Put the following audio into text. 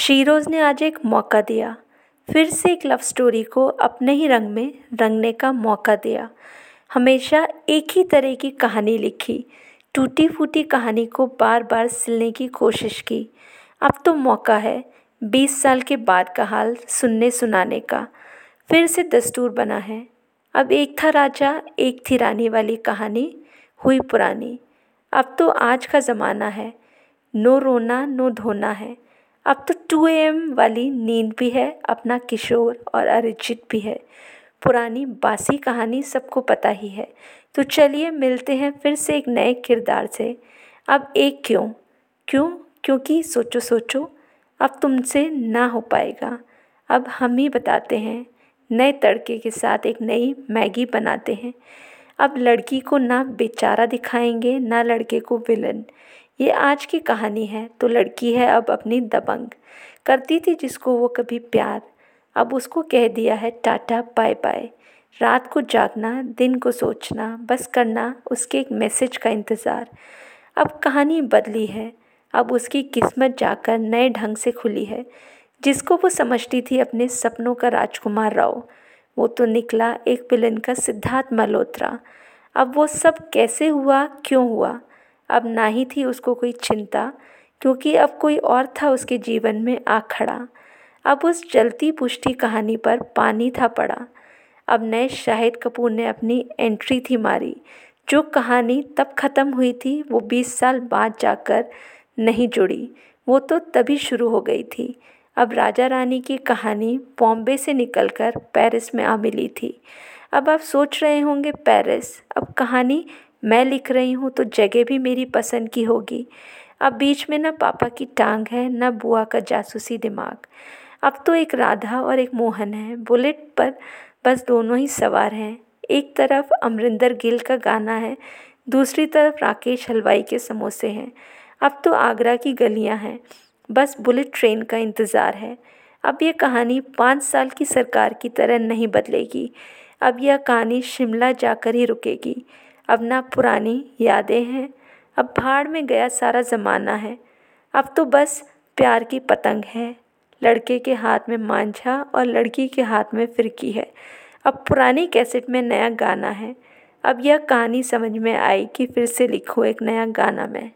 Sheroes ने आज एक मौका दिया। फिर से एक लव स्टोरी को अपने ही रंग में रंगने का मौका दिया। हमेशा एक ही तरह की कहानी लिखी। टूटी फूटी कहानी को बार बार सिलने की कोशिश की। अब तो मौका है बीस साल के बाद का हाल सुनने सुनाने का। फिर से दस्तूर बना है। अब एक था राजा, एक थी रानी वाली कहानी, हुई पुरानी। अब तो आज का ज़माना है। नो रोना, नो धोना है। अब तो टू एम वाली नींद भी है, अपना किशोर और अरिजित भी है। पुरानी बासी कहानी सबको पता ही है। तो चलिए मिलते हैं फिर से एक नए किरदार से। अब एक क्यों? क्यों? क्योंकि सोचो सोचो, अब तुमसे ना हो पाएगा। अब हम ही बताते हैं। नए तड़के के साथ एक नई मैगी बनाते हैं। अब लड़की को ना बेचारा दिखाएँगे, ना लड़के को विलन ये आज की कहानी है। तो लड़की है अब अपनी दबंग। करती थी जिसको वो कभी प्यार। अब उसको कह दिया है, टाटा बाय बाय रात को जागना, दिन को सोचना, बस करना, उसके एक मैसेज का इंतज़ार। अब कहानी बदली है। अब उसकी किस्मत जाकर नए ढंग से खुली है। जिसको वो समझती थी अपने सपनों का राजकुमार राव। वो तो निकला एक विलन का सिद्धार्थ मल्होत्रा। अब वो सब कैसे हुआ, क्यों हुआ? अब ना ही थी उसको कोई चिंता, क्योंकि अब कोई और था उसके जीवन में आ खड़ा। अब उस जलती पुष्टि कहानी पर पानी था पड़ा। अब नए शाहिद कपूर ने अपनी एंट्री थी मारी। जो कहानी तब ख़त्म हुई थी, वो बीस साल बाद जाकर नहीं जुड़ी। वो तो तभी शुरू हो गई थी। अब राजा रानी की कहानी बॉम्बे से निकलकर पेरिस में आ मिली थी। अब आप सोच रहे होंगे, पेरिस? अब कहानी मैं लिख रही हूँ तो जगह भी मेरी पसंद की होगी। अब बीच में ना पापा की टांग है, ना बुआ का जासूसी दिमाग। अब तो एक राधा और एक मोहन है। बुलेट पर बस दोनों ही सवार हैं। एक तरफ़ अमरिंदर गिल का गाना है, दूसरी तरफ़ राकेश हलवाई के समोसे हैं। अब तो आगरा की गलियाँ हैं। बस बुलेट ट्रेन का इंतज़ार है। अब यह कहानी पाँच साल की सरकार की तरह नहीं बदलेगी। अब यह कहानी शिमला जाकर ही रुकेगी। अब ना पुरानी यादें हैं। अब भाड़ में गया सारा ज़माना है। अब तो बस प्यार की पतंग है। लड़के के हाथ में मांझा और लड़की के हाथ में फिरकी है। अब पुरानी कैसेट में नया गाना है। अब यह कहानी समझ में आई कि फिर से लिखो एक नया गाना मैं।